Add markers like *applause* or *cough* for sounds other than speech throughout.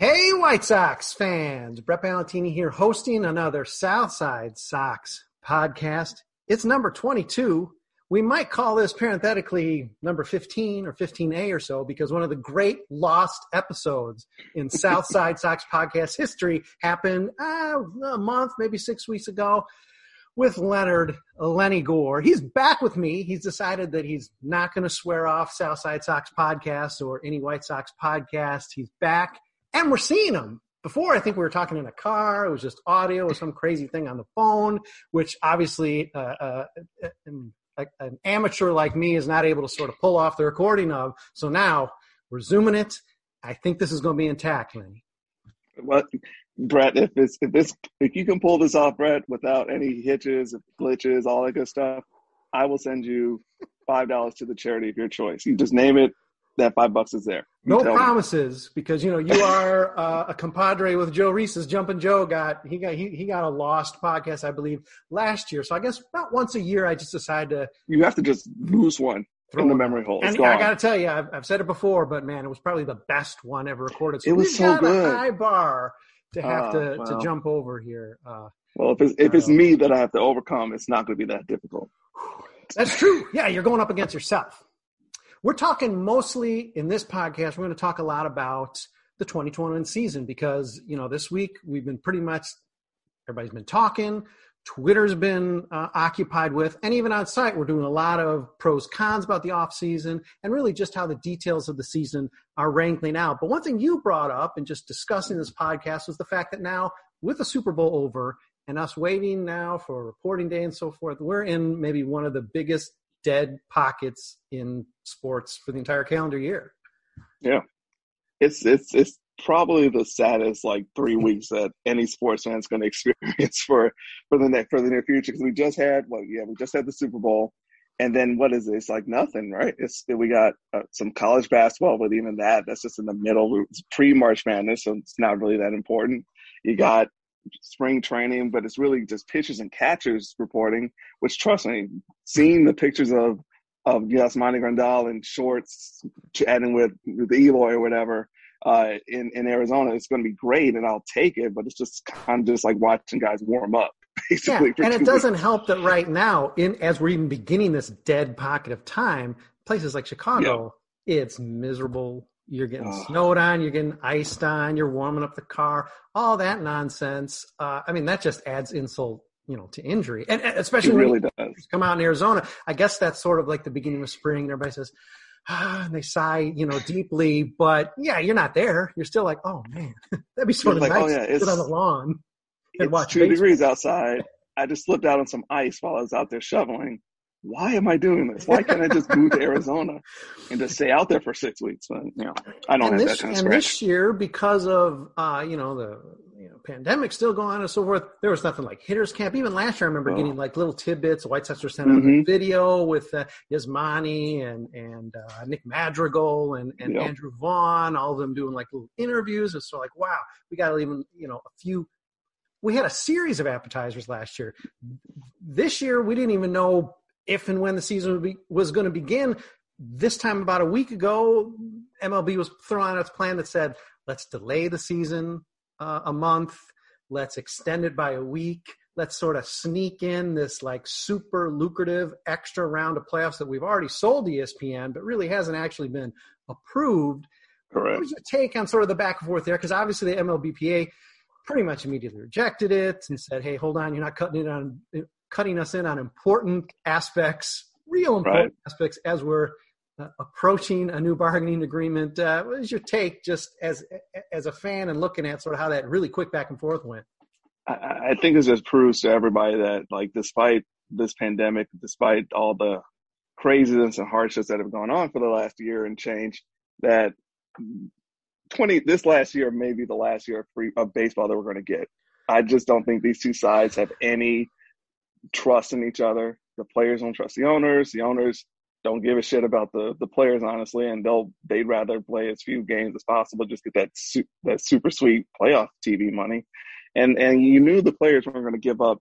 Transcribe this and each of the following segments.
Hey, White Sox fans! Brett Ballantini here, hosting another Southside Sox podcast. It's number 22. We might call this parenthetically number 15 or 15A or so because one of the great lost episodes in *laughs* Southside Sox podcast history happened uh, a month, maybe six weeks ago with Leonard Lenny Gore. He's back with me. He's decided that he's not going to swear off Southside Sox podcast or any White Sox podcast. He's back and we're seeing them. Before, I think we were talking in a car. It was just audio or some crazy thing on the phone, which obviously uh, uh, an, an amateur like me is not able to sort of pull off the recording of. So now we're zooming it. I think this is going to be intact, Lenny. What, Brett? If if this if you can pull this off, Brett, without any hitches, glitches, all that good stuff, I will send you five dollars to the charity of your choice. You just name it. That five bucks is there. You No tell me. promises, because you know you are uh, a compadre with Joe Reese's. Jumping Joe got he got he, he got a lost podcast, I believe, last year. So I guess about once a year, I just decide to You have to just lose one throw in the memory hole. It's And I got to tell you, I've, I've said it before, but man, it was probably the best one ever recorded. So It was so good. a high bar to have Ah, to, to jump over here. Uh, Well, if it's if it's me that I have to overcome, it's not going to be that difficult. That's true. Yeah, you're going up against yourself. We're talking mostly in this podcast, we're going to talk a lot about the 2021 season because, you know, this week we've been pretty much, everybody's been talking. Twitter's been uh, occupied with, and even on site, we're doing a lot of pros, cons about the off season and really just how the details of the season are wrangling out. But one thing you brought up and just discussing this podcast was the fact that now, with the Super Bowl over and us waiting now for reporting day and so forth, we're in maybe one of the biggest dead pockets in sports for the entire calendar year. Yeah, it's it's it's probably the saddest like three *laughs* weeks that any sports fan's going to experience for for the next for the near future because we just had well yeah we just had the Super Bowl and then what is it? It's like nothing, right? It's we got uh, some college basketball, but even that that's just in the middle. It's pre March Madness, so it's not really that important. You got spring training, but it's really just pitchers and catchers reporting. Which trust me, seeing the pictures of of Yasmani Grandal in shorts, chatting with, with the Eloy or whatever uh, in in Arizona, it's going to be great, and I'll take it. But it's just kind of just like watching guys warm up, *laughs* Yeah, basically. for and it doesn't help that right now, in as we're even beginning this dead pocket of time, places like Chicago, it's miserable. You're getting Ugh. snowed on, you're getting iced on, you're warming up the car, all that nonsense. Uh, I mean, that just adds insult, you know, to injury, and, and especially It really you does. come out in Arizona. I guess that's sort of like the beginning of spring. and Everybody says, ah, and they sigh, you know, deeply. But yeah, you're not there. You're still like, oh man, *laughs* that'd be sort of like, nice oh, yeah, to sit on the lawn and it's watch two baseball. degrees outside. I just slipped out on some ice while I was out there shoveling. Why am I doing this? Why can't I just move to Arizona and just stay out there for six weeks? But you know, I don't and have this, that kind of and scratch. this year, because of uh, you know the you know pandemic still going on and so forth, there was nothing like hitters camp. Even last year, I remember Oh. getting like little tidbits. White Sox were sending out Mhm. a video with uh, Yasmani and and uh, Nick Madrigal and and Yep. Andrew Vaughn, all of them doing like little interviews. And so like, wow, we got even you know a few. We had a series of appetizers last year. This year, we didn't even know if and when the season be, was going to begin. This time, about a week ago, MLB was throwing out its plan that said, let's delay the season uh, a month, let's extend it by a week, let's sort of sneak in this like super lucrative extra round of playoffs that we've already sold ESPN, but really hasn't actually been approved. What Correct. was your take on sort of the back and forth there? Because obviously the MLBPA pretty much immediately rejected it and said, "Hey, hold on, you're not cutting it on cutting us in on important aspects, real important Right. aspects as we're uh, approaching a new bargaining agreement." Uh, what is your take, just as as a fan and looking at sort of how that really quick back and forth went? I, I think this just proves to everybody that, like, despite this pandemic, despite all the craziness and hardships that have gone on for the last year and change, that twenty this last year may be the last year of, free, of baseball that we're going to get. I just don't think these two sides have any trust in each other. The players don't trust the owners. The owners don't give a shit about the the players, honestly, and they'll they'd rather play as few games as possible, just get that su- that super sweet playoff TV money. And and you knew the players weren't going to give up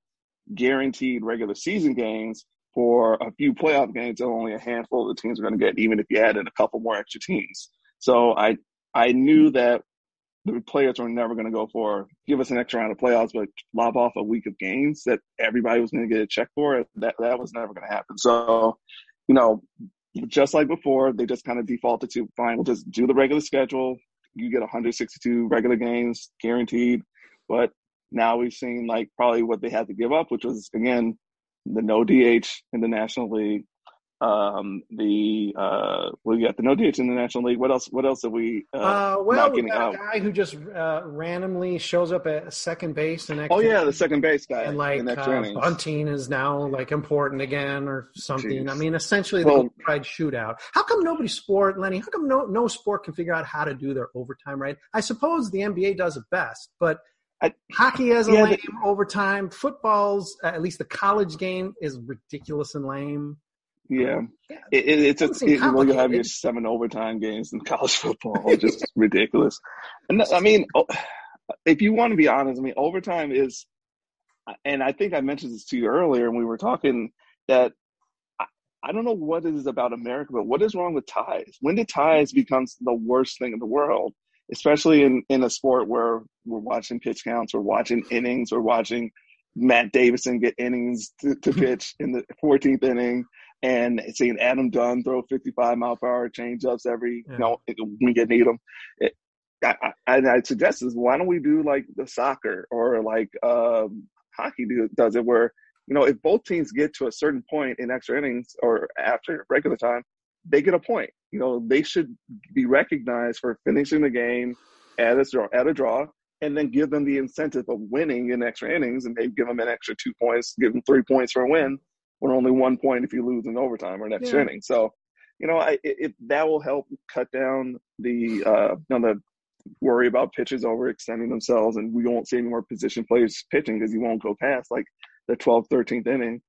guaranteed regular season games for a few playoff games that only a handful of the teams are going to get, even if you added a couple more extra teams. So I I knew that the players were never going to go for give us an extra round of playoffs, but lob off a week of games that everybody was going to get a check for. That that was never going to happen. So, you know, just like before, they just kind of defaulted to fine. We'll just do the regular schedule. You get 162 regular games guaranteed, but now we've seen like probably what they had to give up, which was again the no DH in the National League, um, the uh, we got the no DH in the National League. What else? What else are we uh, Uh, well, we got out? a guy who just uh, randomly shows up at second base and Oh yeah, the second base guy and like uh, bunting is now like important again or something. Jeez. I mean, essentially Well- they tried shootout. How come nobody sport, Lenny? How come no no sport can figure out how to do their overtime right? I suppose the NBA does it best, but I- hockey has a Yeah, lame the- overtime. Football's at least the college game is ridiculous and lame. Yeah, um, Yeah, it, it, it's Doesn't just seem it, well, you have your seven overtime games in *laughs* college football, just *laughs* ridiculous. And I mean, oh, if you want to be honest, I mean, overtime is, and I think I mentioned this to you earlier, and we were talking that I, I don't know what it is about America, but what is wrong with ties? When did ties becomes the worst thing in the world? Especially in in a sport where we're watching pitch counts, we're watching innings, we're watching Matt Davidson get innings to, to pitch in the 14th inning and seeing Adam Dunn throw 55 mile per hour changeups every, Yeah. you know, when you need them. It, I, I, and I suggest is why don't we do like the soccer or like um, hockey do, does it where, you know, if both teams get to a certain point in extra innings or after regular time, they get a point. You know, they should be recognized for finishing the game at a draw, at a draw and then give them the incentive of winning in extra innings and maybe give them an extra two points, give them three points for a win, or only one point if you lose in overtime or next Yeah. inning. So, you know, I, it, it, that will help cut down the, uh, you know, the worry about pitchers overextending themselves and we won't see any more position players pitching because you won't go past like the 12th, 13th inning.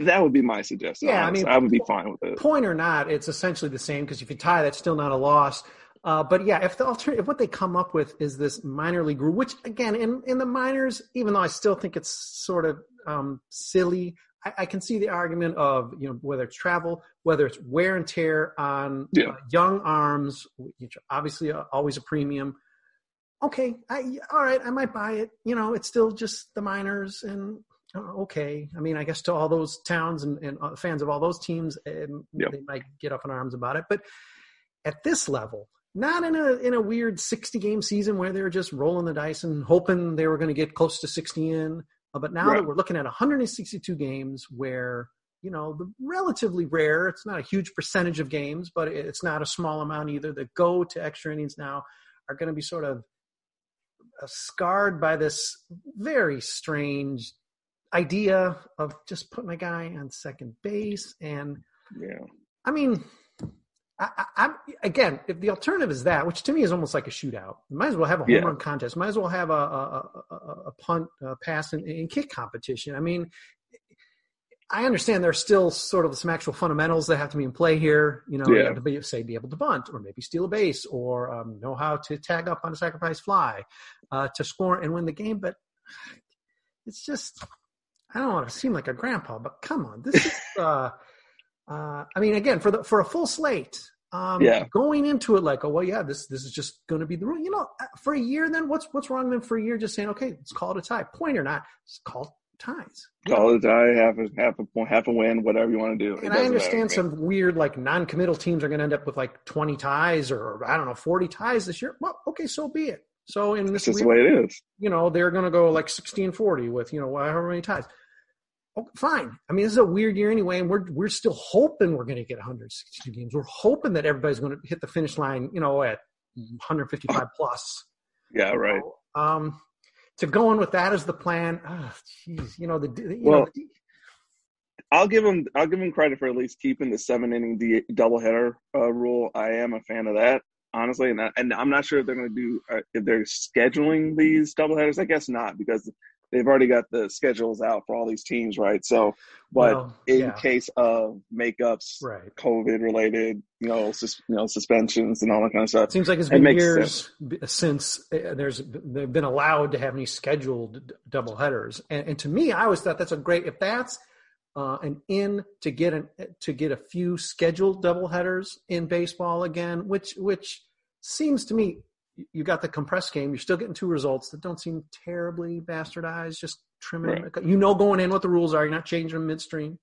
That would be my suggestion. Yeah, I mean, I would be fine with it. point or not, it's essentially the same because if you tie, that's still not a loss. Uh, but yeah, if the alternative, what they come up with is this minor league rule, which again, in, in the minors, even though I still think it's sort of um, silly, I, I can see the argument of you know whether it's travel, whether it's wear and tear on Yeah. uh, young arms, which are obviously uh, always a premium. Okay, I, all right, I might buy it. You know, it's still just the minors, and uh, okay. I mean, I guess to all those towns and, and uh, fans of all those teams, um, Yep. they might get up in arms about it. But at this level, not in a in a weird sixty game season where they were just rolling the dice and hoping they were going to get close to sixty in. Uh, but now Right. that we're looking at 162 games, where you know, the relatively rare, it's not a huge percentage of games, but it's not a small amount either that go to extra innings now are going to be sort of uh, scarred by this very strange idea of just putting a guy on second base. And yeah, I mean, I, I, again, if the alternative is that, which to me is almost like a shootout, might as well have a home Yeah. run contest. Might as well have a a, a, a- a punt, uh pass, and, and kick competition. I mean, I understand there's still sort of some actual fundamentals that have to be in play here. You know, you have to be, say, be able to bunt, or maybe steal a base, or um, know how to tag up on a sacrifice fly uh, to score and win the game. But it's just, I don't want to seem like a grandpa, but come on, this is. *laughs* Uh, uh, I mean, again, for the for a full slate, um, Yeah. going into it like, oh well, yeah, this this is just going to be the rule. You know, uh, for a year, then what's what's wrong then for a year? Just saying, okay, let's call it a tie. Point or not, it's called ties. call it a tie, half a half a point, half a win, whatever you want to do. And I doesn't matter understand some weird, like non-committal teams are going to end up with like 20 ties or I don't know, 40 ties this year. Well, okay, so be it. So in this just the way it is. you know, they're going to go like 16 40 with, you know, however many ties. Oh, fine. I mean, this is a weird year anyway, and we're we're still hoping we're going to get 162 games. We're hoping that everybody's going to hit the finish line, you know, at 155 plus. *laughs* Yeah, right. Um, to go in with that as the plan, ah, jeez, you know the you Well, know, the, I'll give him I'll give him credit for at least keeping the seven inning D- doubleheader uh, rule. I am a fan of that, honestly, and I, and I'm not sure if they're going to do uh, if they're scheduling these doubleheaders. I guess not because they've already got the schedules out for all these teams, right? So, but Well, in yeah. case of makeups, right. COVID related, you know, sus- you know, suspensions and all that kind of stuff. It seems like it's it been makes years b- since uh, there's they've been allowed to have any scheduled double headers, and, and to me, I always thought that's a great if that's uh, an in to get an to get a few scheduled double headers in baseball again, which which seems to me you got the compressed game, you're still getting two results that don't seem terribly bastardized, just trimming. You know, going in what the rules are, you're not changing them midstream.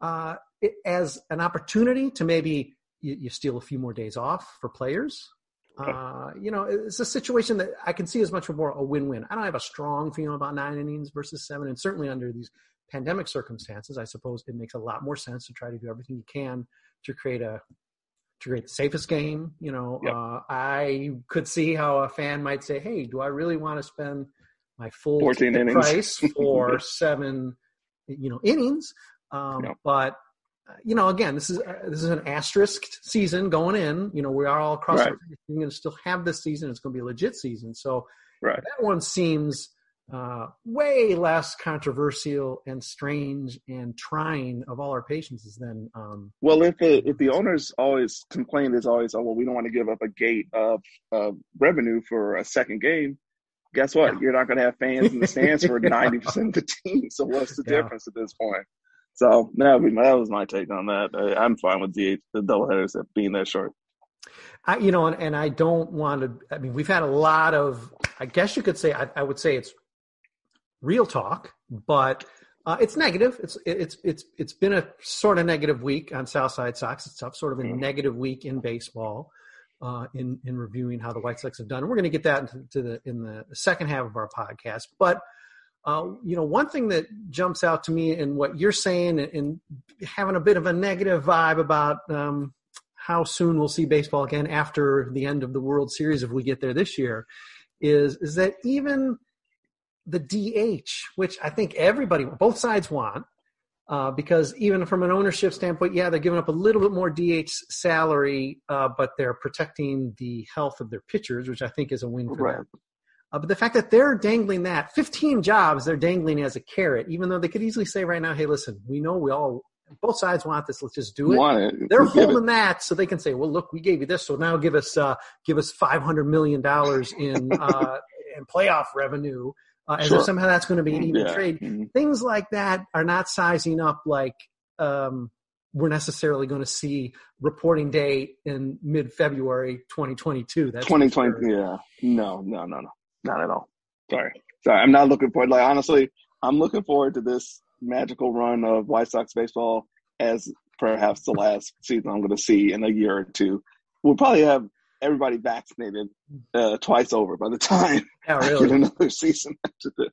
Uh, it, as an opportunity to maybe you, you steal a few more days off for players. Uh, you know, it's a situation that I can see as much more a win-win. I don't have a strong feeling about nine innings versus seven, and certainly under these pandemic circumstances, I suppose it makes a lot more sense to try to do everything you can to create a to create the safest game. You know, Yep. uh, I could see how a fan might say, "Hey, do I really want to spend my full 14 innings. price *laughs* for seven, you know, innings?" Um, Yep. But uh, you know, again, this is uh, this is an asterisk season going in. You know, we are all across. Right. We're going to still have this season. It's going to be a legit season. So Right. that one seems uh, way less controversial and strange and trying of all our patiences than um, Well, if the if the owners always complain is always, oh well, we don't want to give up a gate of of revenue for a second game. Guess what? Yeah. You're not going to have fans in the stands for *laughs* ninety percent of the team. So what's the Yeah. difference at this point? So that be, that was my take on that. I, I'm fine with the the doubleheaders being that short. I, you know, and, and I don't want to. I mean, we've had a lot of. I guess you could say. I, I would say it's real talk, but uh, it's negative. It's it's it's it's been a sort of negative week on Southside Sox. It's sort of a Mhm. negative week in baseball. Uh, in in reviewing how the White Sox have done, and we're going to get that into to the in the second half of our podcast. But uh, you know, one thing that jumps out to me in what you're saying, and, and having a bit of a negative vibe about um, how soon we'll see baseball again after the end of the World Series, if we get there this year, is is that even the DH, which I think everybody, both sides want, uh, because even from an ownership standpoint, yeah, they're giving up a little bit more DH salary, uh, but they're protecting the health of their pitchers, which I think is a win for Right. them. Uh, but the fact that they're dangling that 15 jobs, they're dangling as a carrot, even though they could easily say right now, hey, listen, we know we all, both sides want this, let's just do it. Want it? They're it. holding that so they can say, well, look, we gave you this, so now give us uh, give us 500 million dollars in uh, in playoff revenue, uh, as Sure. if somehow that's going to be an even Yeah. trade. Mhm. Things like that are not sizing up like um, we're necessarily going to see reporting day in mid February 2022. That's for 2020. sure. Yeah. No, no, no, no, not at all. Sorry, sorry. I'm not looking forward. Like honestly, I'm looking forward to this magical run of White Sox baseball as perhaps the last season I'm going to see in a year or two. We'll probably have everybody vaccinated uh, twice over by the time Yeah, *laughs* I really. get another season *laughs* after this.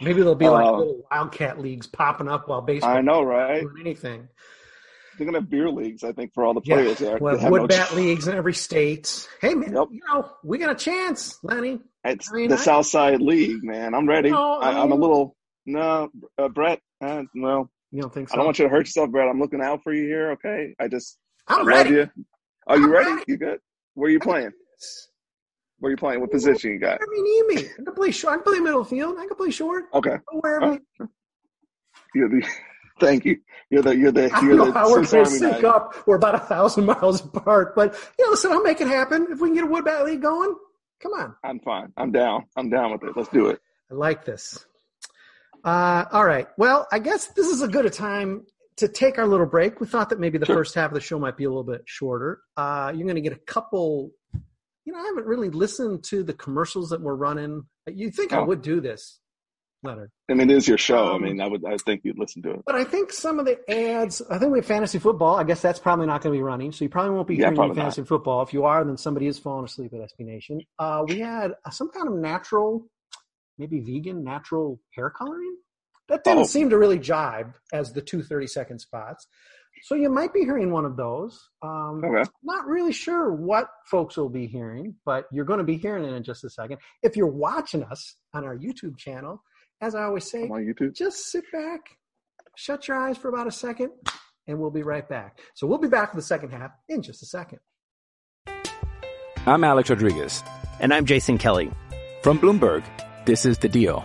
Maybe there'll be like Uh, little wildcat leagues popping up while baseball. I know, right? Doing anything. They're gonna have beer leagues, I think, for all the Yeah, players there. well, wood no bat ch- leagues in every state. Hey man, Yep. you know we got a chance, Lenny. It's I mean, the I- Southside League, man. I'm ready. No, I I, I'm a little no, uh, Brett. Uh, well, You don't think so? I don't want you to hurt yourself, Brett. I'm looking out for you here. Okay, I just I I'm love ready. you. Are you ready? ready. You good? Where are you playing? Where are you playing? What position you got? Wherever you need me. I can play short. I can play middle field. I can play short. Okay, Wherever. you're the. *laughs* Thank you. You're the. You're the. I You're know the how we're going to sync up. We're about a thousand *laughs* miles apart, but you know, listen, I'll make it happen if we can get a wood bat league going. Come on, I'm fine. I'm down. I'm down with it. Let's do it. I like this. Uh, all right. Well, I guess this is a good a time to take our little break. We thought that maybe the Sure. first half of the show might be a little bit shorter. Uh, you're going to get a couple. You know, I haven't really listened to the commercials that we're running. You think I Oh. would do this, Leonard? I mean, it is your show. I Um, mean, I would. I think you'd listen to it. But I think some of the ads, I think we have fantasy football. I guess that's probably not going to be running. So you probably won't be Yeah, hearing any probably not. fantasy football. If you are, then somebody is falling asleep at SB Nation. Uh, we had uh, some kind of natural, maybe vegan natural hair coloring. That didn't Oh. seem to really jibe as the two 30 second spots. So you might be hearing one of those. Um, Okay. Not really sure what folks will be hearing, but you're going to be hearing it in just a second. If you're watching us on our YouTube channel, as I always say, YouTube. just sit back, shut your eyes for about a second, and we'll be right back. So we'll be back for the second half in just a second. I'm Alex Rodriguez. And I'm Jason Kelly. From Bloomberg, this is The Deal.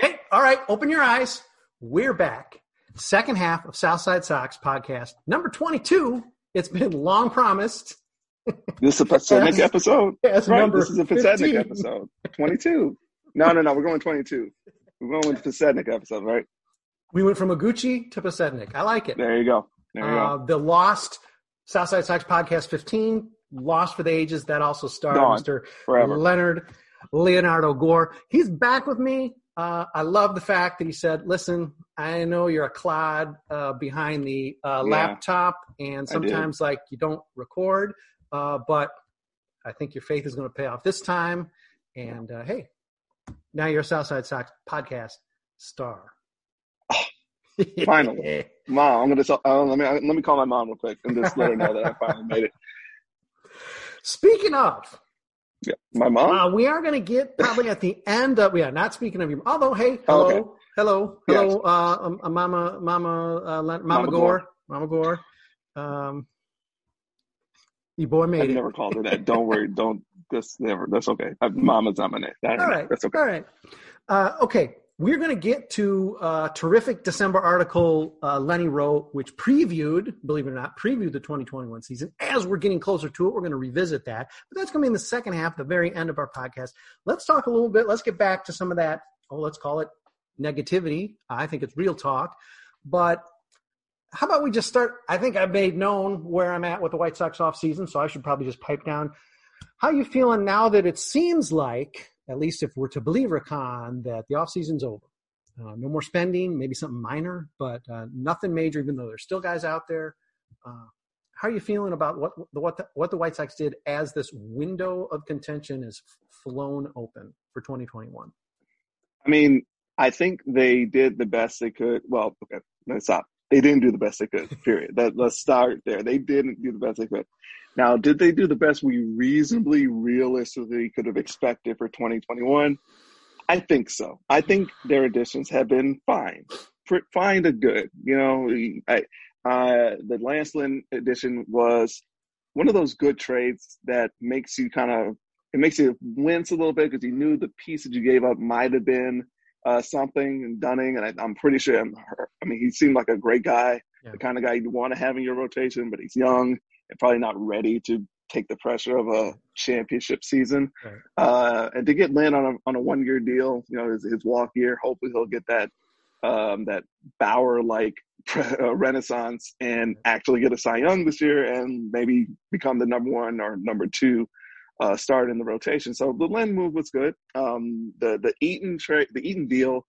Hey, all right, open your eyes. We're back. Second half of Southside Sox podcast, number 22. It's been long promised. This is a Pacific episode. *laughs* as right? This is a Pacific episode. 22. No, no, no. We're going 22. We're going with the Pacific episode, right? We went from Iguchi to Podsednik. I like it. There you go. There you Uh, go. the Lost Southside Sox podcast 15, Lost for the Ages. That also starred Gone. Mr. Forever. Leonard Leonardo Gore. He's back with me. Uh, I love the fact that he said, "Listen, I know you're a clod uh, behind the uh, Yeah. laptop, and sometimes like you don't record, uh, but I think your faith is going to pay off this time. And uh, hey, now you're a Southside Sox podcast star. *laughs* Finally. Mom, I'm gonna tell, uh, let me let me call my mom real quick and just let her know that I finally made it. *laughs* Speaking of, Yeah, my mom. Uh, we are going to get probably at the end of, yeah, not speaking of you. Although, hey, hello, Okay. hello, hello, uh, um, uh, Mama, Mama, uh, Mama, Mama Gore, Gore. Mama Gore. Um, your boy made I've it. never called her that. Don't worry. *laughs* Don't. That's never. That's okay. Uh, Mama's on my name. That- All right, That's okay. all right. Uh, okay, we're going to get to a terrific December article uh, Lenny wrote, which previewed, believe it or not, previewed the 2021 season. As we're getting closer to it, we're going to revisit that. But that's going to be in the second half, the very end of our podcast. Let's talk a little bit. Let's get back to some of that. Oh, let's call it negativity. I think it's real talk. But how about we just start? I think I've made known where I'm at with the White Sox off season, so I should probably just pipe down. How you feeling now that it seems like, at least if we're to believe Rick Hahn, that the off season's over? Uh, no more spending, maybe something minor, but uh, nothing major. Even though there's still guys out there. Uh, how are you feeling about what the what the, what the White Sox did as this window of contention is flown open for 2021? I mean, I think they did the best they could. Well, okay, let's stop. They didn't do the best they could. Period. That, let's start there. They didn't do the best they could. Now, did they do the best we reasonably, realistically could have expected for 2021? I think so. I think their additions have been fine, fine to good. You know, I uh, the Lance Lynn edition was one of those good trades that makes you kind of it makes you wince a little bit because you knew the piece that you gave up might have been uh, something and Dunning, and I, am pretty sure. I'm, I mean, he seemed like a great guy, yeah. the kind of guy you'd want to have in your rotation, but he's young and probably not ready to take the pressure of a championship season. Right. Uh, and to get Lynn on a on a one year deal, you know, his, his walk year, hopefully he'll get that um, that Bauer like *laughs* uh, renaissance and actually get a Cy Young this year and maybe become the number one or number two uh, start in the rotation. So the Lynn move was good. Um, the the Eaton trade, the Eaton deal.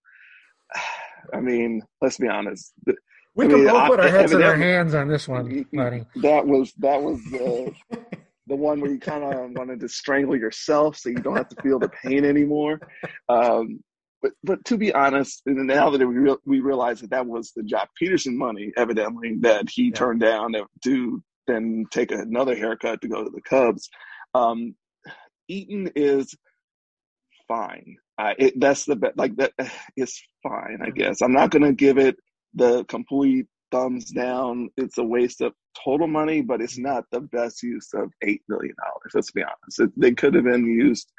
*sighs* I mean, let's be honest. The, we I can mean, both put our heads I in our hands on this one, buddy. That was that was the *laughs* the one where you kind of wanted to strangle yourself so you don't have to feel the pain anymore. Um, but but to be honest, and now that we re- we realize that that was the Joc Pederson money, evidently that he yeah. turned down to then take another haircut to go to the Cubs. Um, Eaton is fine. Uh, it, that's the best. Like that *sighs* is fine. I guess I'm not gonna give it the complete thumbs down. It's a waste of total money, but it's not the best use of eight million dollars. Let's be honest. It, they could have been used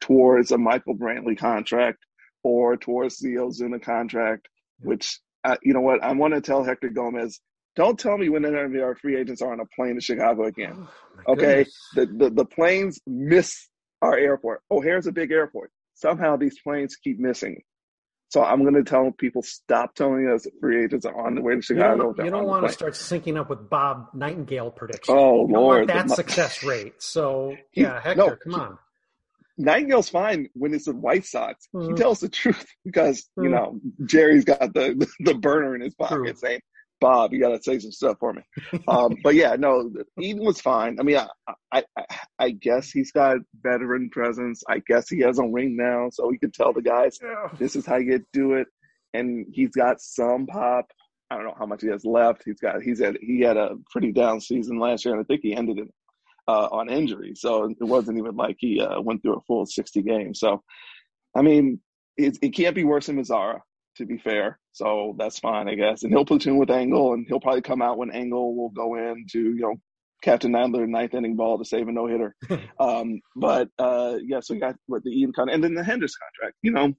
towards a Michael Brantley contract or towards the Ozuna contract, which, uh, you know what, I want to tell Hector Gomez, don't tell me when our free agents are on a plane to Chicago again. Oh, okay, the, the, the planes miss our airport. O'Hare's a big airport. Somehow these planes keep missing. So I'm going to tell people stop telling us free agents are on the way to Chicago. You don't, you don't want to start syncing up with Bob Nightingale predictions. Oh you Lord, that the, success *laughs* rate. So yeah, Hector, no, come on. Nightingale's fine when it's the White Sox. Mm-hmm. He tells the truth *laughs* because mm-hmm. you know Jerry's got the *laughs* the burner in his pocket True. saying, "Bob, you got to say some stuff for me." um, but yeah, no, Eaton was fine. I mean, I, I, I guess he's got veteran presence. I guess he has a ring now, so he can tell the guys, yeah. "This is how you do it." And he's got some pop. I don't know how much he has left. He's got he's had he had a pretty down season last year, and I think he ended it uh, on injury. So it wasn't even like he uh, went through a full 60 games. So, I mean, it, it can't be worse than Mazara, to be fair. So that's fine, I guess. And he'll platoon with Engel, and he'll probably come out when Engel will go in to, you know, Captain Nadler ninth inning ball to save a no hitter. *laughs* um, but uh, yeah, so we got what the Eaton contract, and then the Hendriks contract. You know,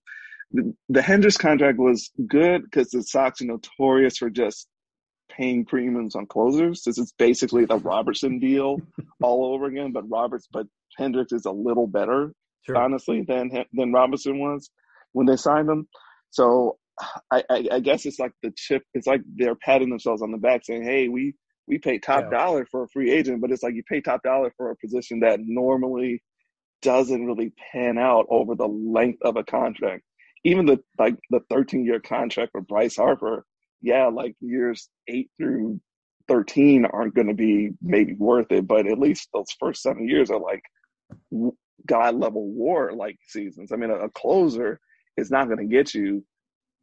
the, the Hendriks contract was good because the Sox are notorious for just paying premiums on closers. This is basically the Robertson deal *laughs* all over again, but Roberts, but Hendriks is a little better, sure. honestly, than than Robertson was when they signed him. So I, I, I, guess it's like the chip. It's like they're patting themselves on the back, saying, "Hey, we we pay top yeah. dollar for a free agent," but it's like you pay top dollar for a position that normally doesn't really pan out over the length of a contract. Even the like the 13 year contract for Bryce Harper yeah, like years eight through 13 aren't going to be maybe worth it, but at least those first seven years are like God level war like seasons. I mean, a, a closer is not going to get you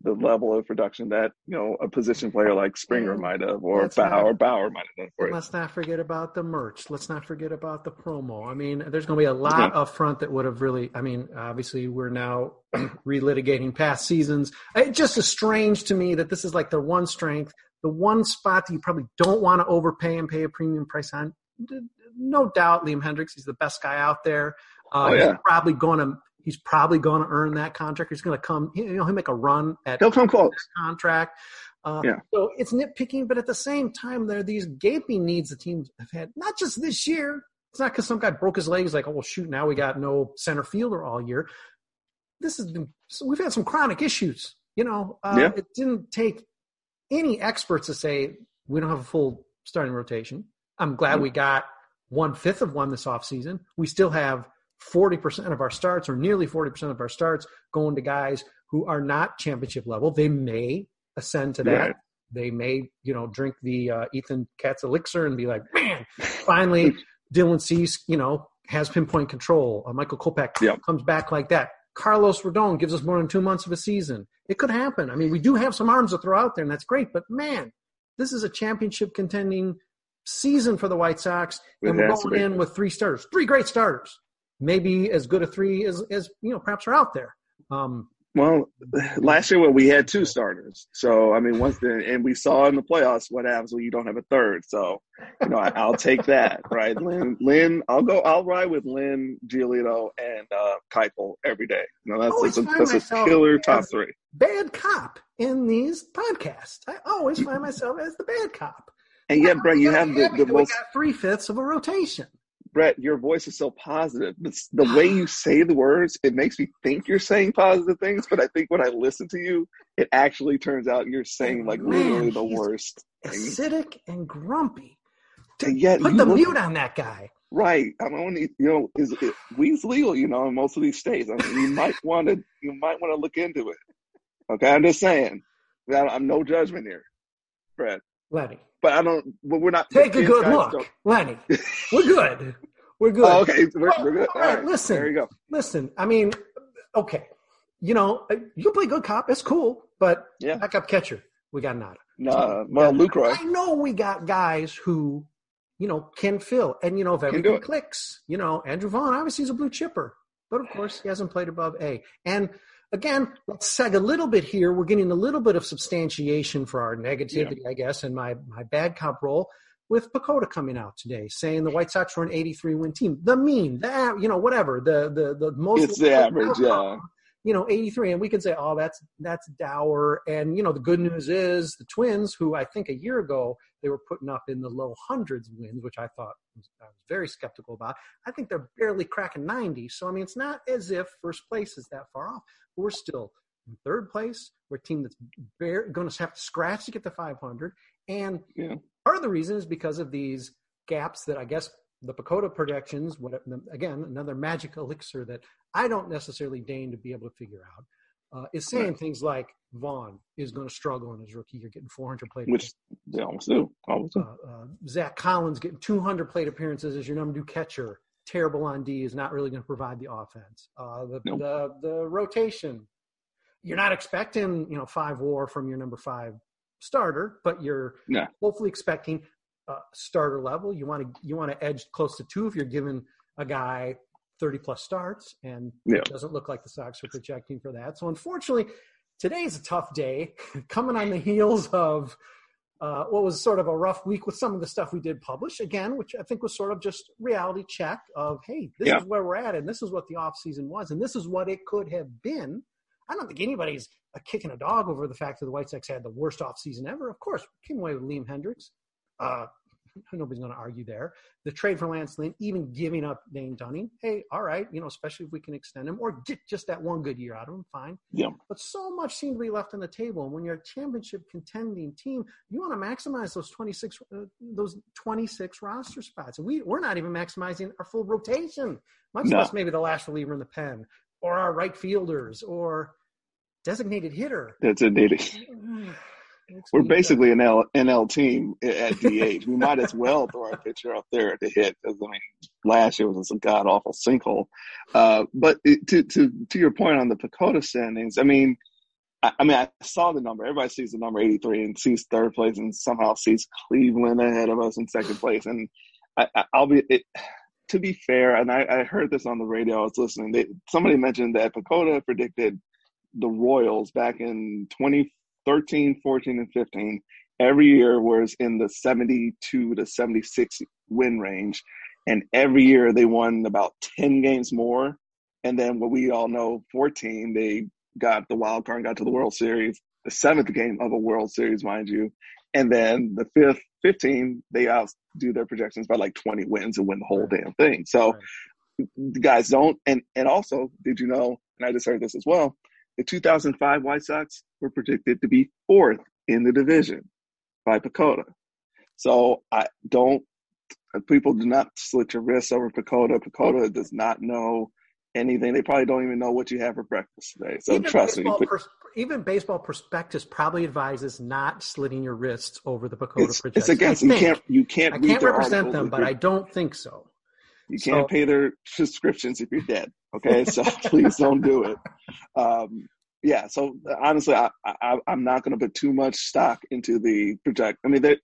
the level of production that you know a position player like Springer might have, or Bauer, not, Bauer might have done for Let's not forget about the merch. Let's not forget about the promo. I mean, there's going to be a lot up front that would have really. I mean, obviously, we're now *clears throat* relitigating past seasons. It just is strange to me that this is like their one strength, the one spot that you probably don't want to overpay and pay a premium price on. No doubt, Liam Hendriks. he's the best guy out there. Uh, oh, yeah. He's probably going to He's probably going to earn that contract. He's going to come. You know, he'll make a run at. He'll come close. Contract. Uh, yeah. So it's nitpicking, but at the same time, there are these gaping needs the teams have had. Not just this year. It's not because some guy broke his legs. Like, oh well, shoot, now we got no center fielder all year. This has been. So we've had some chronic issues. You know, uh, yeah. it didn't take any experts to say we don't have a full starting rotation. I'm glad mm-hmm. we got one fifth of one this offseason. We still have 40% of our starts or nearly 40% of our starts going to guys who are not championship level. They may ascend to that. Right. They may, you know, drink the uh, Ethan Katz elixir and be like, man, finally *laughs* Dylan Cease, you know, has pinpoint control. Uh, Michael Kopech yep. comes back like that. Carlos Rodon gives us more than two months of a season. It could happen. I mean, we do have some arms to throw out there, and that's great. But man, this is a championship contending season for the White Sox, and we're going in with three starters, three great starters maybe as good a three as, as you know perhaps are out there. Um, Well, last year when we had two starters. So I mean, once then, and we saw in the playoffs what happens when you don't have a third. So you know, I, will take that, right? Lynn, Lynn, I'll go. I'll ride with Lynn, Giolito, and uh, Keuchel every day. You know, that's, that's, a, that's a killer top three. Bad cop in these podcasts. I always find myself as the bad cop. And yet, Brett, you have the, the most three fifths of a rotation. Brett, your voice is so positive. The way you say the words, it makes me think you're saying positive things, but I think when I listen to you, it actually turns out you're saying like Man, literally the worst. Acidic and grumpy. And yet Put the look, mute on that guy. Right. I'm only you know, is it weed's legal, you know, in most of these states. I mean, you might want to you might want to look into it. Okay, I'm just saying. I'm no judgment here, Brett. Lenny. But I don't. But we're not. Take a good look, don't. Lenny. We're good. We're good. Oh, okay, we're, we're good. All, all right, right, listen. There you go. Listen, I mean, okay, you know, uh, you play good cop. It's cool. But yeah. backup catcher, we got nada. Nah, well, Lucroy. I know we got guys who, you know, can fill, and you know, if everything clicks, you know, Andrew Vaughn obviously is a blue chipper, but of course he hasn't played above A. And again, let's seg a little bit here. We're getting a little bit of substantiation for our negativity, yeah. I guess, and my my bad cop role with PECOTA coming out today saying the White Sox were an 83 win team. The mean, the you know, whatever, the the the most it's the average, *laughs* yeah. You know, 83, and we can say, oh, that's that's dour. And you know, the good news is the Twins, who I think a year ago they were putting up in the low hundreds wins, which I thought was, I was very skeptical about. I think they're barely cracking 90. So I mean, it's not as if first place is that far off. We're still in third place. We're a team that's going to have to scratch to get to 500. And yeah. Part of the reason is because of these gaps that I guess the PECOTA projections, what, again, another magic elixir that I don't necessarily deign to be able to figure out, uh, is saying things like Vaughn is going to struggle in his rookie year, getting 400 plate Which they almost do. Almost do. Uh, uh, Zack Collins getting 200 plate appearances as your number two catcher. Terrible on D is not really going to provide the offense. Uh, the, nope. the, the rotation, you're not expecting you know five WAR from your number five starter, but you're yeah. hopefully expecting a starter level. You want to you want to edge close to two if you're giving a guy 30 plus starts, and yeah. it doesn't look like the Sox are projecting for that. So unfortunately, today is a tough day, *laughs* coming on the heels of uh, what was sort of a rough week with some of the stuff we did publish again, which I think was sort of just reality check of, hey, this yeah. is where we're at, and this is what the off season was, and this is what it could have been. I don't think anybody's kicking a dog over the fact that the White Sox had the worst off season ever. Of course, came away with Liam Hendriks. Uh, nobody's going to argue there. The trade for Lance Lynn, even giving up Dane Dunning, hey, all right, you know, especially if we can extend him or get just that one good year out of him, fine. Yeah. But so much seems to be left on the table. And when you're a championship contending team, you want to maximize those 26 uh, those 26 roster spots. And we we're not even maximizing our full rotation, much no. less maybe the last reliever in the pen or our right fielders or designated hitter. Designated. We're basically an L, NL team at DH. we might as well throw our pitcher up there to hit. Because I mean, last year was a god awful sinkhole. Uh, but it, to to to your point on the PECOTA standings, I mean, I, I, mean, I saw the number. Everybody sees the number eighty three and sees third place, and somehow sees Cleveland ahead of us in second place. And I, will be it, to be fair, and I, I, heard this on the radio. I was listening. They, somebody mentioned that PECOTA predicted the Royals back in 2013, 14, and 15 every year was in the 72 to 76 win range. And every year they won about 10 games more. And then what we all know, 14, they got the wild card and got to the World Series, the seventh game of a World Series, mind you. And then the fifth, 15, they outdo their projections by like 20 wins and win the whole damn thing. So right. guys don't. And, and also, did you know, and I just heard this as well, the 2005 White Sox were predicted to be fourth in the division by PECOTA. So I don't, people do not slit your wrists over PECOTA. PECOTA does not know anything. They probably don't even know what you have for breakfast today. So even trust me. Pers- even baseball prospectus probably advises not slitting your wrists over the PECOTA it's, projections. It's against, you can't, you can't, I can't represent them, but I don't think so. You can't so, pay their subscriptions if you're dead. Okay, *laughs* so please don't do it. Um, yeah, so honestly, I, I am not going to put too much stock into the project. I mean, they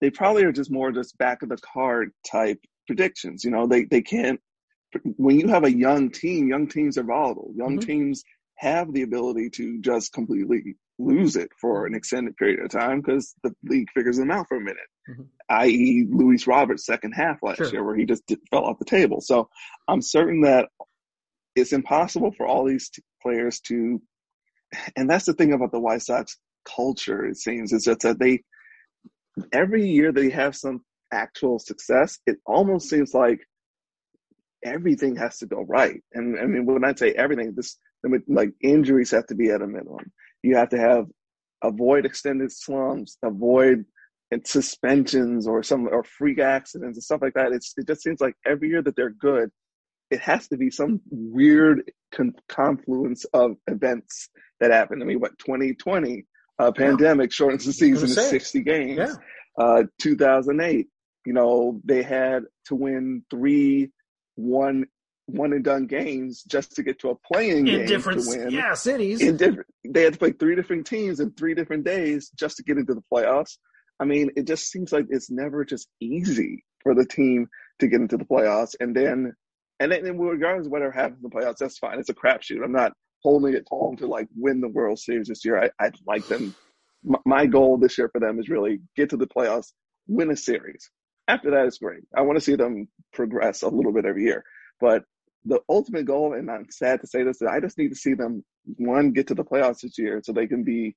they probably are just more just back of the card type predictions. You know, they they can't. When you have a young team, young teams are volatile. Young mm-hmm. teams have the ability to just completely lose it for an extended period of time because the league figures them out for a minute, mm-hmm. i.e., Luis Roberts' second half last sure. year, where he just did, fell off the table. So I'm certain that it's impossible for all these t- players to, and that's the thing about the White Sox culture, it seems, is that they, every year they have some actual success, it almost seems like everything has to go right. And I mean, when I say everything, this like injuries have to be at a minimum. You have to have avoid extended slumps, avoid suspensions or some or freak accidents and stuff like that. It's it just seems like every year that they're good, it has to be some weird con- confluence of events that happen. I mean, what 2020 uh, pandemic yeah. shortens the season to 60 games. Yeah. Uh, 2008, you know, they had to win three one one and done games just to get to a playing in game different to win. yeah cities. In different they had to play three different teams in three different days just to get into the playoffs. I mean it just seems like it's never just easy for the team to get into the playoffs. And then and then regardless of whatever happens in the playoffs that's fine. It's a crapshoot. I'm not holding it to them to like win the world series this year. I, i'd like them my goal this year for them is really get to the playoffs win a series. After that, it's great. I want to see them progress a little bit every year. But the ultimate goal, and I'm sad to say this, I just need to see them one get to the playoffs this year so they can be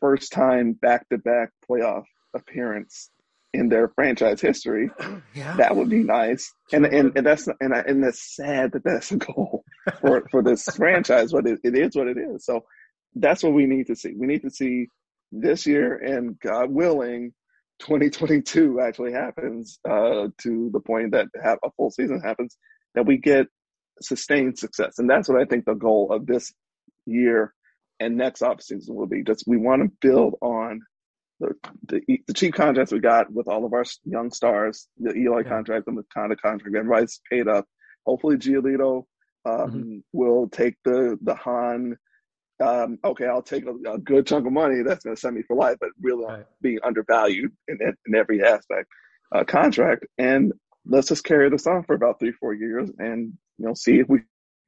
first time back to back playoff appearance in their franchise history. *clears throat* Yeah. That would be nice. And and, and that's and I, and that's sad that that's a goal for for this *laughs* franchise, but it, it is what it is. So that's what we need to see. We need to see this year, and God willing, 2022 actually happens uh, to the point that a full season happens, that we get sustained success. And that's what I think the goal of this year and next off season will be. Just we want to build on the, the, the cheap contracts we got with all of our young stars, the Eloy yeah. contract, the Moncada contract, everybody's paid up. Hopefully, Giolito um, mm-hmm. will take the the Hahn um, okay, I'll take a, a, good chunk of money that's going to send me for life, but really right. being undervalued in, in every aspect uh, contract. And let's just carry this on for about three, four years and, you know, see if we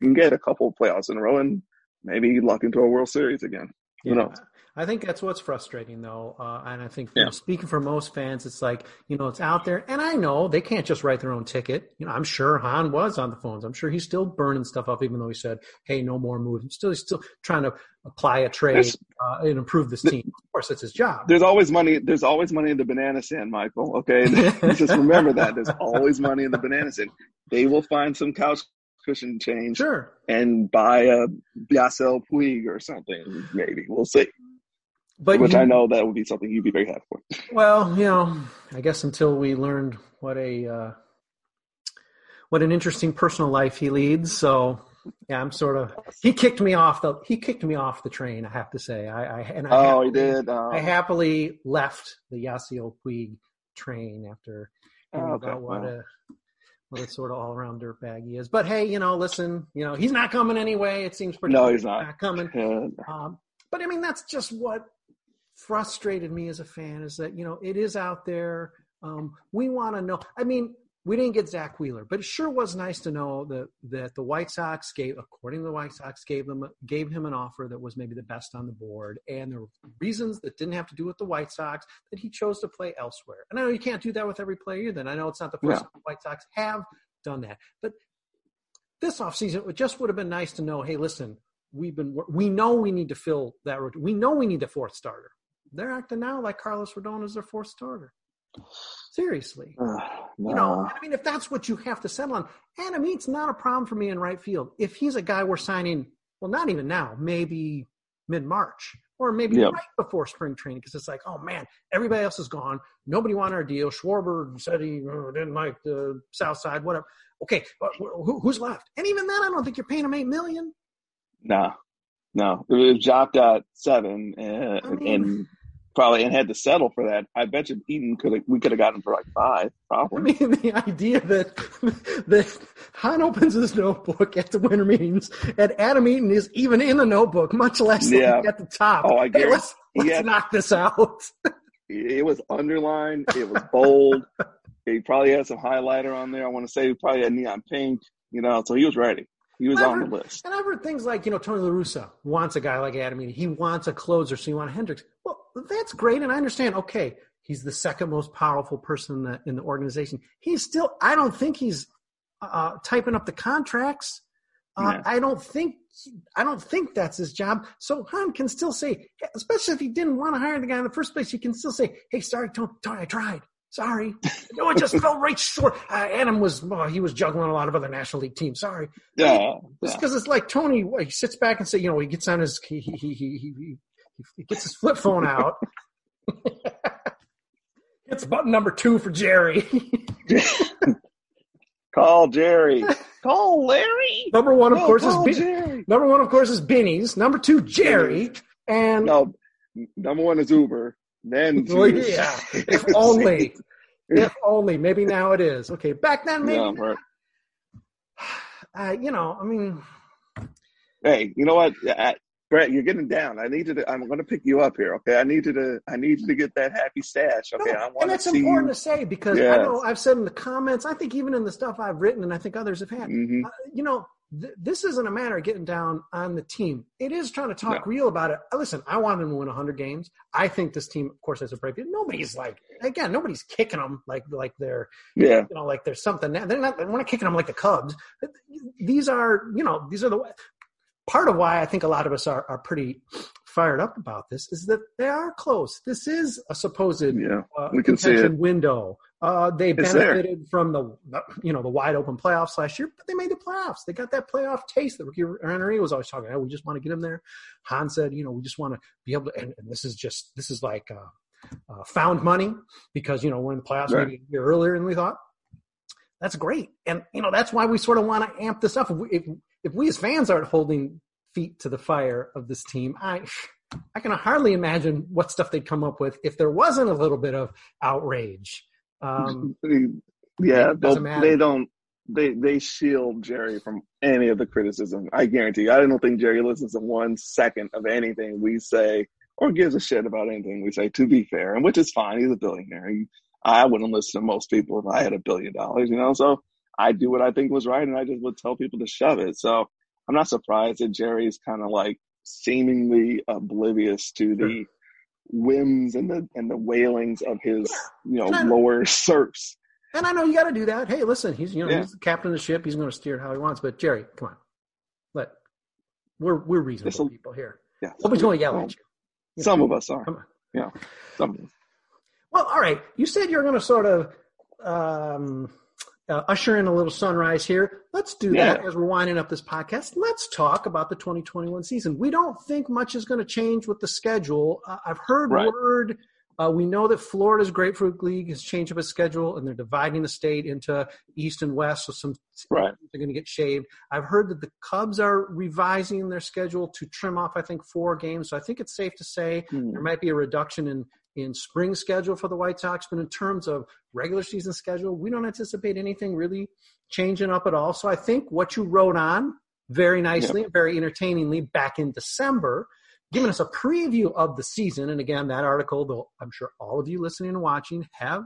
can get a couple of playoffs in a row and maybe luck into a World Series again. Yeah. Who knows? I think that's what's frustrating, though, uh, and I think yeah. know, speaking for most fans, it's like you know it's out there, and I know they can't just write their own ticket. You know, I'm sure Hahn was on the phones. I'm sure he's still burning stuff up, even though he said, "Hey, no more moves." Still, he's still trying to apply a trade uh, and improve this team. Of course, it's his job. There's always money. There's always money in the banana stand, Michael. Okay, *laughs* just remember that. There's always money in the banana stand. They will find some couch cushion change, sure, and buy a Yasiel Puig or something. Maybe we'll see. But which you, I know that would be something you'd be very happy for. *laughs* Well, you know, I guess until we learned what a uh, what an interesting personal life he leads. So yeah, I'm sort of he kicked me off the he kicked me off the train. I have to say, I, I and I oh happily, he did. Oh. I happily left the Yasiel Puig train after hearing oh, okay. about what a what a sort of all around dirtbag he is. But hey, you know, listen, you know, he's not coming anyway. It seems pretty. No, he's not. not coming. *laughs* Um, but I mean, that's just what frustrated me as a fan is that you know it is out there. Um, we want to know. I mean, we didn't get Zack Wheeler, but it sure was nice to know that that the White Sox gave, according to the White Sox, gave them gave him an offer that was maybe the best on the board, and there were reasons that didn't have to do with the White Sox that he chose to play elsewhere. And I know you can't do that with every player. Then I know it's not the first yeah. the White Sox have done that, but this offseason it just would have been nice to know. Hey, listen, we've been we know we need to fill that. We know we need a fourth starter they're acting now like Carlos Rodon is their fourth starter. Seriously. Uh, no. You know, I mean, if that's what you have to settle on, Adam Eaton's not a problem for me in right field. If he's a guy we're signing, well, not even now, maybe mid March or maybe yep. right before spring training, because it's like, oh man, everybody else is gone. Nobody wanted our deal. Schwarber said he uh, didn't like the South Side, whatever. Okay, who, who's left? And even then, I don't think you're paying him eight million. No, no, it was dropped at seven, uh, I mean, and probably and had to settle for that. I bet you Eaton could have we could have gotten for like five, probably. I mean, the idea that that Hahn opens his notebook at the winter meetings and Adam Eaton is even in the notebook, much less yeah. at the top. Oh, I guess. Hey, let's let's knock this out. it was underlined. It was bold. he probably had some highlighter on there. I want to say he probably had neon pink. You know, so he was ready. He was on heard, the list. And I've heard things like, you know, Tony La Russa wants a guy like Adam Eaton. He wants a closer, so you want Hendriks. Well, that's great, and I understand. Okay, he's the second most powerful person in the, in the organization. He's still, I don't think he's uh, typing up the contracts. Uh, Yeah. I don't think I don't think that's his job. So Hahn can still say, especially if he didn't want to hire the guy in the first place, he can still say, "Hey, sorry, Tony, Tony I tried. Sorry, no, it just fell right short." Uh, Adam was well, he was juggling a lot of other National League teams. Sorry, Yeah, Just yeah. because it's like Tony, he sits back and say, you know, he gets on his he he he he, he, he gets his flip phone out. *laughs* It's button number two for Jerry. *laughs* Call Jerry. Call Larry. number one, of No, course, is Bin- Jerry. number one, of course, is Binny's. Number two, Jerry. And No, number one is Uber. Then Well, *laughs* Jerry. yeah, *laughs* if only, if only. Maybe now it is. Okay, back then, maybe. Yeah, right. *sighs* Uh, you know, I mean, Hey, you know what, I, Brett? You're getting down. I need you to. I'm going to pick you up here. Okay, I need you to. I need you to get that happy stash. Okay, No, I want and to it's see important you. to say because I know I've said in the comments, I think even in the stuff I've written, and I think others have had, Mhm. uh, you know, th- this isn't a matter of getting down on the team. It is trying to talk No. real about it. Uh, Listen, I want them to win 100 games. I think this team, of course, has a break. Nobody's like, again, nobody's kicking them like like they're, Yeah, you know, like there's something. They're not. We're not kicking them like the Cubs. These are, you know, these are the part of why I think a lot of us are are pretty fired up about this is that they are close. This is a supposed yeah. uh, We can see it. window. Uh, they It's there. benefited from the, you know, the wide open playoffs last year, but they made the playoffs. They got that playoff taste that Ricky Renteria was always talking about. We just want to get them there. Hahn said, you know, we just want to be able to, and, and this is just, this is like uh, uh, found money because, you know, we're in the playoffs Right. maybe a year earlier than we thought. That's great. And, you know, that's why we sort of want to amp this up. If we, if, if we as fans aren't holding feet to the fire of this team, I, I can hardly imagine what stuff they'd come up with if there wasn't a little bit of outrage. Um, *laughs* yeah, they don't. They they shield Jerry from any of the criticism. I guarantee you. I don't think Jerry listens to one second of anything we say or gives a shit about anything we say. To be fair, and which is fine. He's a billionaire. He, I wouldn't listen to most people if I had a billion dollars. You know, so I do what I think was right, and I just would tell people to shove it. So I'm not surprised that Jerry's kind of like seemingly oblivious to the whims and the and the wailings of his you know I- lower serfs. and I know you got to do that. Hey, listen, he's you know Yeah. he's the captain of the ship. He's going to steer it how he wants. But Jerry, come on, let we're we're reasonable This'll- people here. Yeah, Nobody's going to yell Well, at you. you. Some know. of us are. Come on. Yeah, some. Well, all right. You said you're going to sort of um, uh, usher in a little sunrise here. Let's do that as we're winding up this podcast. Let's talk about the 2021 season. We don't think much is going to change with the schedule. Uh, I've heard Right. word. Uh, we know that Florida's Grapefruit League has changed up its schedule, and they're dividing the state into East and West. So some Right. are going to get shaved. I've heard that the Cubs are revising their schedule to trim off, I think, four games. So I think it's safe to say Hmm. there might be a reduction in in spring schedule for the White Sox, but in terms of regular season schedule, we don't anticipate anything really changing up at all. So I think what you wrote on very nicely and very entertainingly back in December, giving us a preview of the season. And again, that article, though I'm sure all of you listening and watching have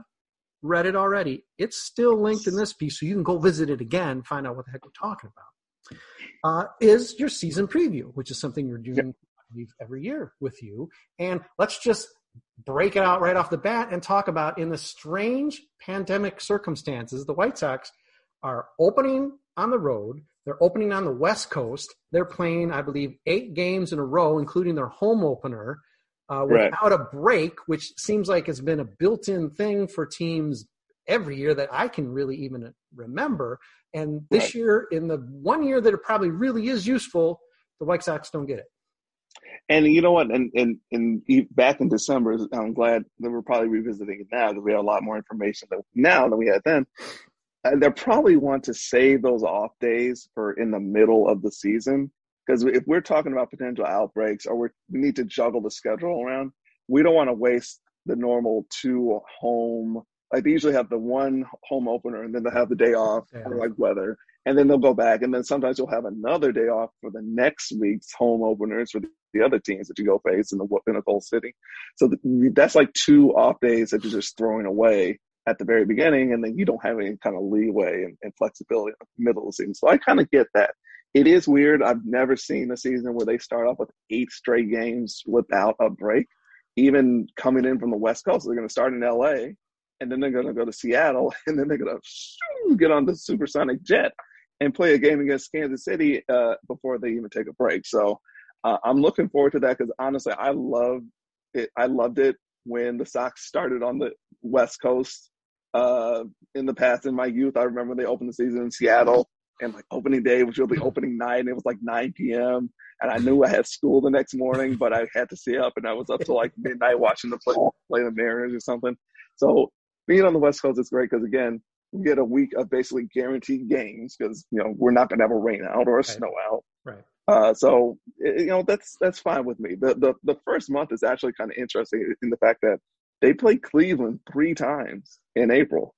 read it already. It's still linked in this piece, so you can go visit it again, find out what the heck we're talking about. Uh, is your season preview, which is something we're doing I believe, every year with you. And let's just break it out right off the bat and talk about in the strange pandemic circumstances, the White Sox are opening on the road. They're opening on the West Coast. They're playing, I believe, eight games in a row, including their home opener, uh, Right. without a break, which seems like it's been a built-in thing for teams every year that I can really even remember. And this Right. year, in the one year that it probably really is useful, the White Sox don't get it. And you know what? And and and back in December, I'm glad that we're probably revisiting it now because we have a lot more information now than we had then. Uh, they probably want to save those off days for in the middle of the season because if we're talking about potential outbreaks or we're, we need to juggle the schedule around, we don't want to waste the normal two home. Like they usually have the one home opener and then they'll have the day off Yeah. for like weather, and then they'll go back, and then sometimes you'll have another day off for the next week's home openers for the, the other teams that you go face in the in a cold city. So th- that's like two off days that you're just throwing away at the very beginning, and then you don't have any kind of leeway and, and flexibility in the middle of the season. So I kind of get that. it is weird. I've never seen a season where they start off with eight straight games without a break. Even coming in from the West Coast, they're going to start in LA, and then they're going to go to Seattle, *laughs* and then they're going to get on the supersonic jet and play a game against Kansas City uh, before they even take a break. So uh, I'm looking forward to that because honestly, I love it. I loved it when the Sox started on the West Coast uh, in the past. In my youth, I remember they opened the season in Seattle, and like opening day was really opening night, and it was like 9 p.m. And I knew I had school the next morning, but I had to stay up, and I was up till like midnight watching the play, play the Mariners or something. So being on the West Coast is great because again, get a week of basically guaranteed games because you know we're not going to have a rain out or a right. snow out. Right. Uh, so you know that's that's fine with me. The the the first month is actually kind of interesting in the fact that they played Cleveland three times in April,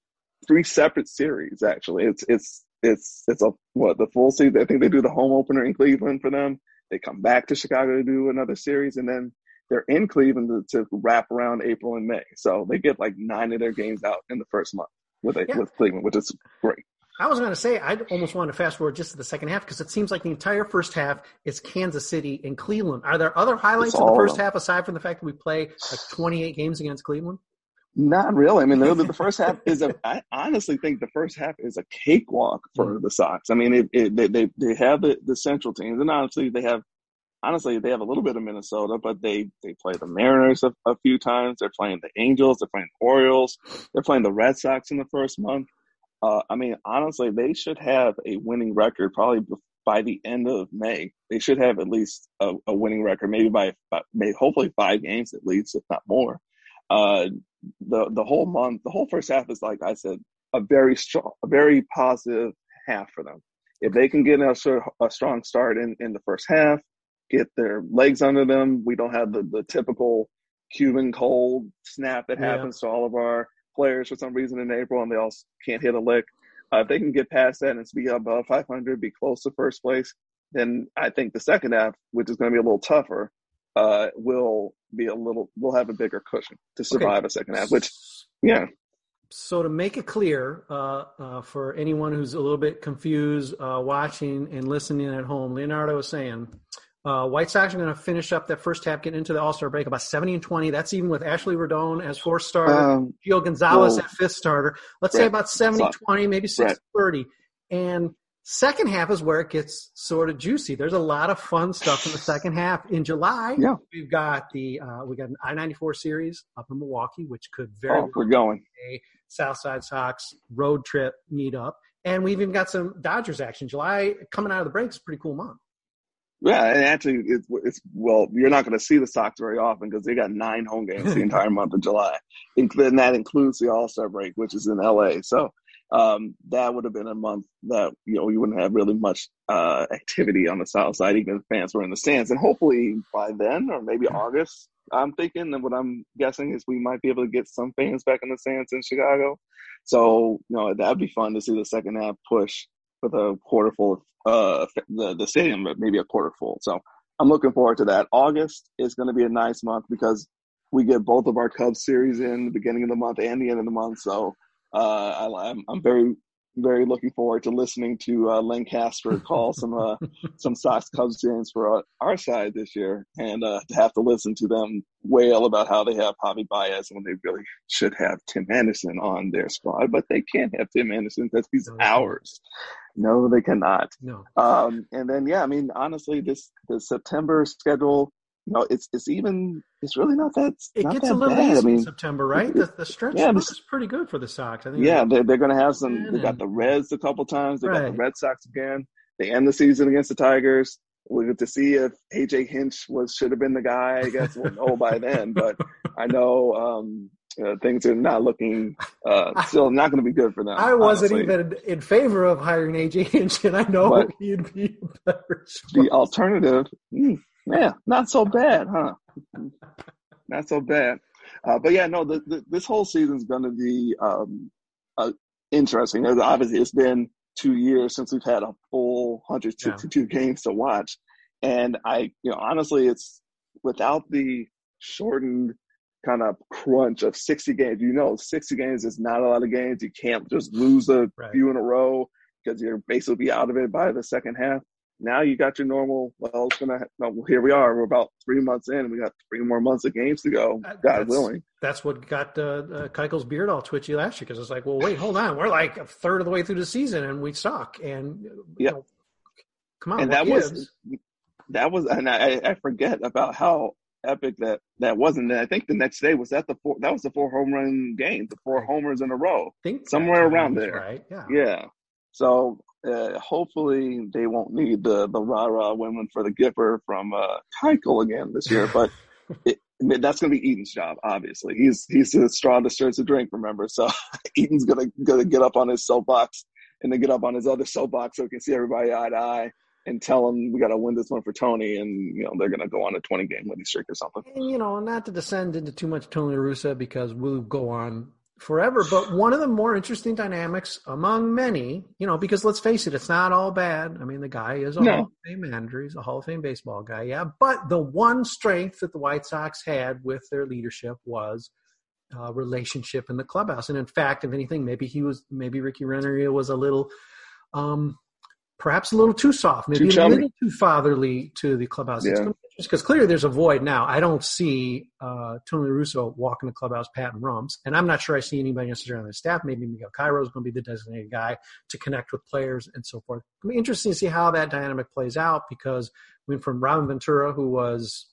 three separate series. Actually, it's it's it's it's a what the full season. I think they do the home opener in Cleveland for them. They come back to Chicago to do another series, and then they're in Cleveland to, to wrap around April and May. So they get like nine of their games out in the first month with yeah. with Cleveland, which is great. I was going to say I almost want to fast forward just to the second half because it seems like the entire first half is Kansas City and Cleveland. Are there other highlights of the first half aside from the fact that we play like 28 games against Cleveland? Not really. I mean, the, the first half *laughs* is a. I honestly think the first half is a cakewalk for mm. the Sox. I mean, it, it, they they they have the, the central teams, and honestly, they have honestly they have a little bit of Minnesota, but they they play the Mariners a, a few times. They're playing the Angels. They're playing the Orioles. They're playing the Red Sox in the first month. Uh, I mean, honestly, they should have a winning record probably by the end of May. They should have at least a, a winning record, maybe by, by maybe hopefully five games at least, if not more. Uh, the the whole month, the whole first half is like I said, a very strong, a very positive half for them. If they can get a, a strong start in, in the first half, get their legs under them, we don't have the, the typical Cuban cold snap that happens yeah. to all of our players for some reason in April and they all can't hit a lick. Uh, if they can get past that and be above 500, be close to first place, then I think the second half, which is going to be a little tougher, uh, will be a little, we'll have a bigger cushion to survive okay. a second half, which, yeah. So to make it clear uh, uh, for anyone who's a little bit confused uh, watching and listening at home, Leonardo was saying uh, White Sox are going to finish up that first half, getting into the All Star break about 70 and 20. That's even with Ashley Rodon as fourth starter, um, Gio Gonzalez well, at fifth starter. Let's right. say about 70 20, maybe 60 30. And second half is where it gets sort of juicy. There's a lot of fun stuff in the second half. In July, yeah. we've got the uh, we got an I 94 series up in Milwaukee, which could very oh, we're going a Southside Sox road trip meetup. And we've even got some Dodgers action. July coming out of the break is a pretty cool month. Yeah, and actually, it's, it's well, you're not going to see the Sox very often because they got nine home games the *laughs* entire month of July, and that includes the All Star break, which is in LA. So um, that would have been a month that you know you wouldn't have really much uh, activity on the South Side, even if fans were in the stands. And hopefully by then, or maybe August, I'm thinking, and what I'm guessing is we might be able to get some fans back in the stands in Chicago. So you know that'd be fun to see the second half push with a quarter full of uh, the the stadium, but maybe a quarter full. So I'm looking forward to that. August is going to be a nice month because we get both of our Cubs series in the beginning of the month and the end of the month. So uh, I, I'm I'm very very looking forward to listening to uh, Len Kasper call *laughs* some uh, some Sox Cubs games for uh, our side this year, and uh, to have to listen to them wail about how they have Javi Baez when they really should have Tim Anderson on their squad, but they can't have Tim Anderson because he's ours. No, they cannot. No. Um, and then yeah, I mean honestly, this the September schedule you know, it's it's even it's really not that. It not gets that a little bad. easy I mean, in September, right? The, the stretch yeah, this, is pretty good for the Sox. I think. Yeah, they're, they're going to have some. They got the Reds a couple times. They right. got the Red Sox again. They end the season against the Tigers. We get to see if AJ Hinch was should have been the guy. I guess we'll know by then. But I know um, uh, things are not looking uh, *laughs* still not going to be good for them. I wasn't honestly. even in favor of hiring AJ Hinch, and I know but he'd be better. The alternative, mm, yeah, not so bad, huh? not so bad. Uh, but yeah, no, the, the, this whole season is going to be um, uh, interesting. Obviously, it's been two years since we've had a full 162 yeah. games to watch, and I, you know, honestly, it's without the shortened kind of crunch of 60 games. You know, 60 games is not a lot of games. You can't just lose a right. few in a row because you're basically out of it by the second half now you got your normal. Well, it's gonna. Well, here we are. We're about three months in, we got three more months of games to go. God that's, willing. That's what got uh, uh, Keuchel's beard all twitchy last year because it's like, well, wait, hold on, we're like a third of the way through the season and we suck. And yeah, know, come on, and that gives? was that was, and I, I forget about how epic that that wasn't. And I think the next day was that the four. That was the four home run game, the four homers in a row. I think somewhere around there, right? Yeah, yeah. So uh, hopefully they won't need the the rah rah women for the Gipper from uh, Keuchel again this year. But *laughs* it, that's going to be Eaton's job. Obviously, he's he's the straw that stirs the drink. Remember, so *laughs* Eaton's gonna gonna get up on his soapbox and then get up on his other soapbox so he can see everybody eye to eye and tell them we got to win this one for Tony, and you know they're going to go on a 20 game winning streak or something. And, you know, not to descend into too much Tony Russa because we'll go on forever. But one of the more interesting dynamics among many, you know, because let's face it, it's not all bad. I mean, the guy is a no. Hall of Fame manager. He's a Hall of Fame baseball guy. Yeah. But the one strength that the White Sox had with their leadership was uh, relationship in the clubhouse. And in fact, if anything, maybe he was, maybe Ricky Renteria was a little, um, perhaps a little too soft, maybe too a little too fatherly to the clubhouse. Yeah. Because clearly there's a void now. I don't see uh, Tony Russo walking the clubhouse patting rums, and I'm not sure I see anybody necessarily on the staff. Maybe Miguel Cairo is going to be the designated guy to connect with players and so forth. It'll be interesting to see how that dynamic plays out because I mean, from Robin Ventura, who was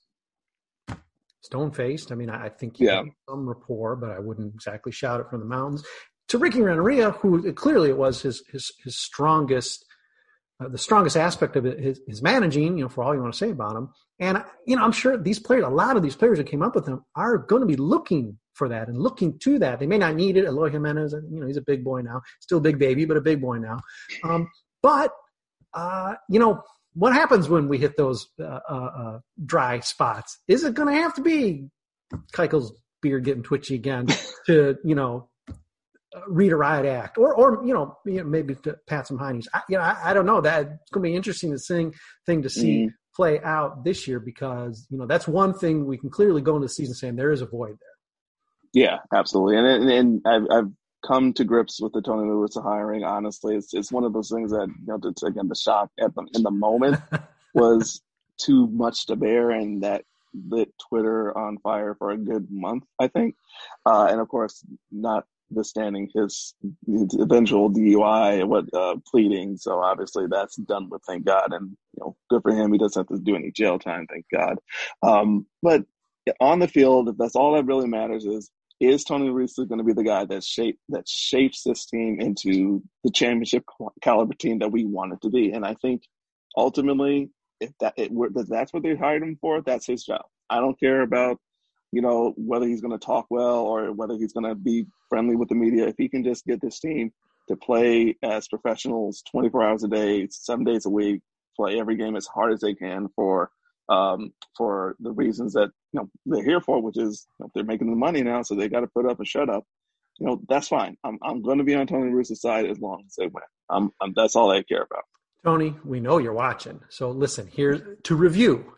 stone faced. I mean, I think he yeah. had some rapport, but I wouldn't exactly shout it from the mountains. To Ricky Renteria, who clearly it was his his his strongest uh, the strongest aspect of it is, is, managing, you know, for all you want to say about him. And, you know, I'm sure these players, a lot of these players that came up with him are going to be looking for that and looking to that. They may not need it. Eloy Jimenez, you know, he's a big boy now, still a big baby, but a big boy now. Um, but, uh, you know, what happens when we hit those uh, uh, uh dry spots? Is it going to have to be Keuchel's beard getting twitchy again to, you know, read a riot act or or you know maybe to pat some heinies I, you know I, I, don't know. That it's going to be interesting to thing thing to see mm. play out this year because you know that's one thing we can clearly go into the season saying there is a void there. Yeah absolutely. And and, and I've, I've come to grips with the Tony Lewis hiring honestly. It's it's one of those things that you know to, again the shock at the in the moment *laughs* was too much to bear and that lit Twitter on fire for a good month, I think. Uh, and of course, not withstanding his, eventual DUI what uh, pleading. So obviously that's done with, thank God, and you know, good for him. He doesn't have to do any jail time, thank God. Um, but on the field, that's all that really matters is is Tony Russo going to be the guy that shape that shapes this team into the championship caliber team that we want it to be? And I think ultimately, if that it, that's what they hired him for, that's his job. I don't care about you know, whether he's going to talk well or whether he's going to be friendly with the media, if he can just get this team to play as professionals 24 hours a day, seven days a week, play every game as hard as they can for um, for the reasons that you know they're here for, which is you know, they're making the money now, so they got to put up and shut up. You know, that's fine. I'm I'm going to be on Tony Russo's side as long as they win. I'm, I'm that's all I care about. Tony, we know you're watching, so listen. Here to review.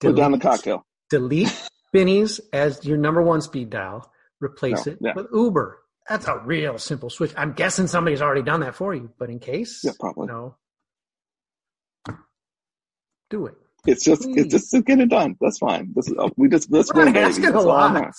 Delete, Put down the cocktail. Delete Binny's as your number one speed dial. Replace no, it yeah. with Uber. That's a real simple switch. I'm guessing somebody's already done that for you, but in case, yeah, probably. no, do it. It's just Please. it's just to get it done. That's fine. This is, we just let's We're not asking a lot.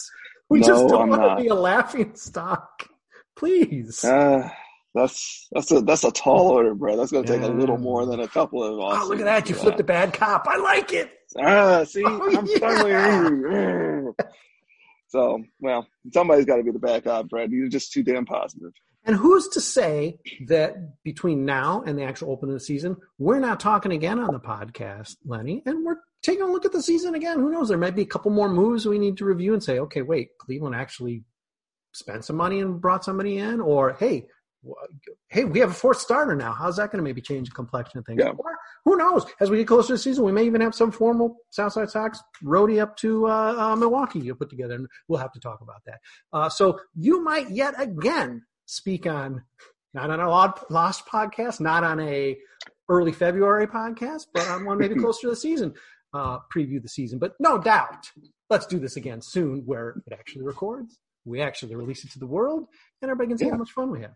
We no, just don't I'm want not. to be a laughing stock. Please. Uh, that's that's a that's a tall order, bro. That's going to take yeah. a little more than a couple of. Oh, look at that! You flipped a bad cop. I like it. Ah, see, *laughs* oh, I'm yeah. finally angry. *laughs* so, well, somebody's got to be the bad cop, Brad. You're just too damn positive. And who's to say that between now and the actual open of the season, we're not talking again on the podcast, Lenny, and we're taking a look at the season again. Who knows? There might be a couple more moves we need to review and say, okay, wait, Cleveland actually spent some money and brought somebody in, or hey, hey, we have a fourth starter now. How's that going to maybe change the complexion of things? Yeah. Or who knows? As we get closer to the season, we may even have some formal Southside Sox roadie up to uh, uh, Milwaukee you put together, and we'll have to talk about that. Uh, so you might yet again speak on not on a lost podcast, not on a early February podcast, but on one maybe *laughs* closer to the season. Uh, preview the season, but no doubt, let's do this again soon, where it actually records. We actually release it to the world, and everybody can see Yeah. how much fun we have.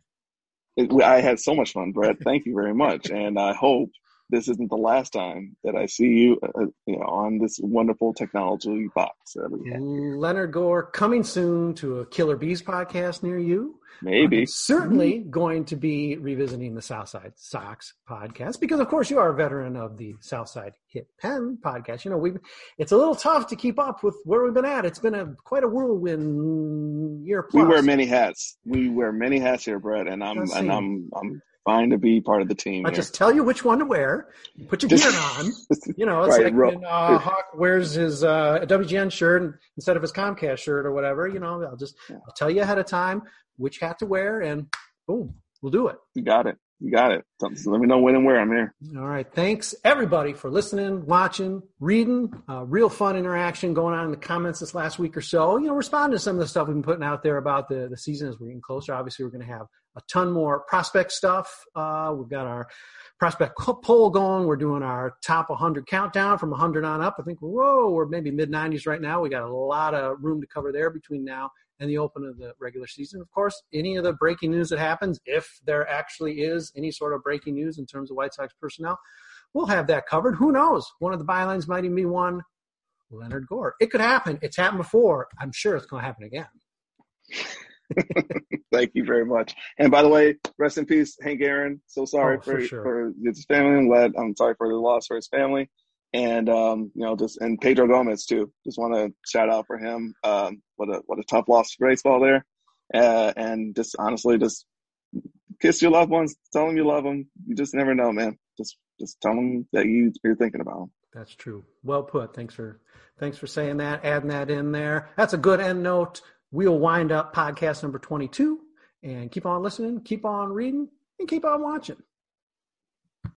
I had so much fun, Brett. Thank you very much, and I hope this isn't the last time that I see you, uh, you know, on this wonderful technology box. Leonard Gore coming soon to a Killer Bees podcast near you. Maybe. I'm certainly going to be revisiting the Southside Sox podcast because, of course, you are a veteran of the Southside Hit Pen podcast. You know, we it's a little tough to keep up with where we've been at. It's been a quite a whirlwind year plus. We wear many hats. We wear many hats here, Brett, and I'm and I'm I'm fine to be part of the team. I here. just tell you which one to wear. Put your gear *laughs* on. You know, it's Right, like when uh, Hawk wears his uh, WGN shirt instead of his Comcast shirt or whatever. You know, I'll just I'll tell you ahead of time which hat to wear, and boom, we'll do it. You got it. You got it. So, let me know when and where I'm here. All right. Thanks everybody for listening, watching, reading. Uh, real fun interaction going on in the comments this last week or so. You know, respond to some of the stuff we've been putting out there about the, the season as we're getting closer. Obviously, we're going to have a ton more prospect stuff. Uh, we've got our prospect poll going. We're doing our top 100 countdown from 100 on up. I think, whoa, we're maybe mid 90s right now. We got a lot of room to cover there between now and the open of the regular season. Of course, any of the breaking news that happens, if there actually is any sort of breaking news in terms of White Sox personnel, we'll have that covered. Who knows? One of the bylines might even be one Leonard Gore. It could happen. It's happened before. I'm sure it's going to happen again. *laughs* *laughs* Thank you very much. And by the way, rest in peace, Hank Aaron. So sorry Oh, for for sure. for his family. I'm glad. I'm sorry for the loss for his family. And um, you know, just and Pedro Gomez too. Just want to shout out for him. Um, what a what a tough loss for baseball there. Uh, and just honestly, just kiss your loved ones. Tell them you love them. You just never know, man. Just just tell them that you you're thinking about them. That's true. Well put. Thanks for thanks for saying that, adding that in there. That's a good end note. We'll wind up podcast number 22 and keep on listening, keep on reading, and keep on watching.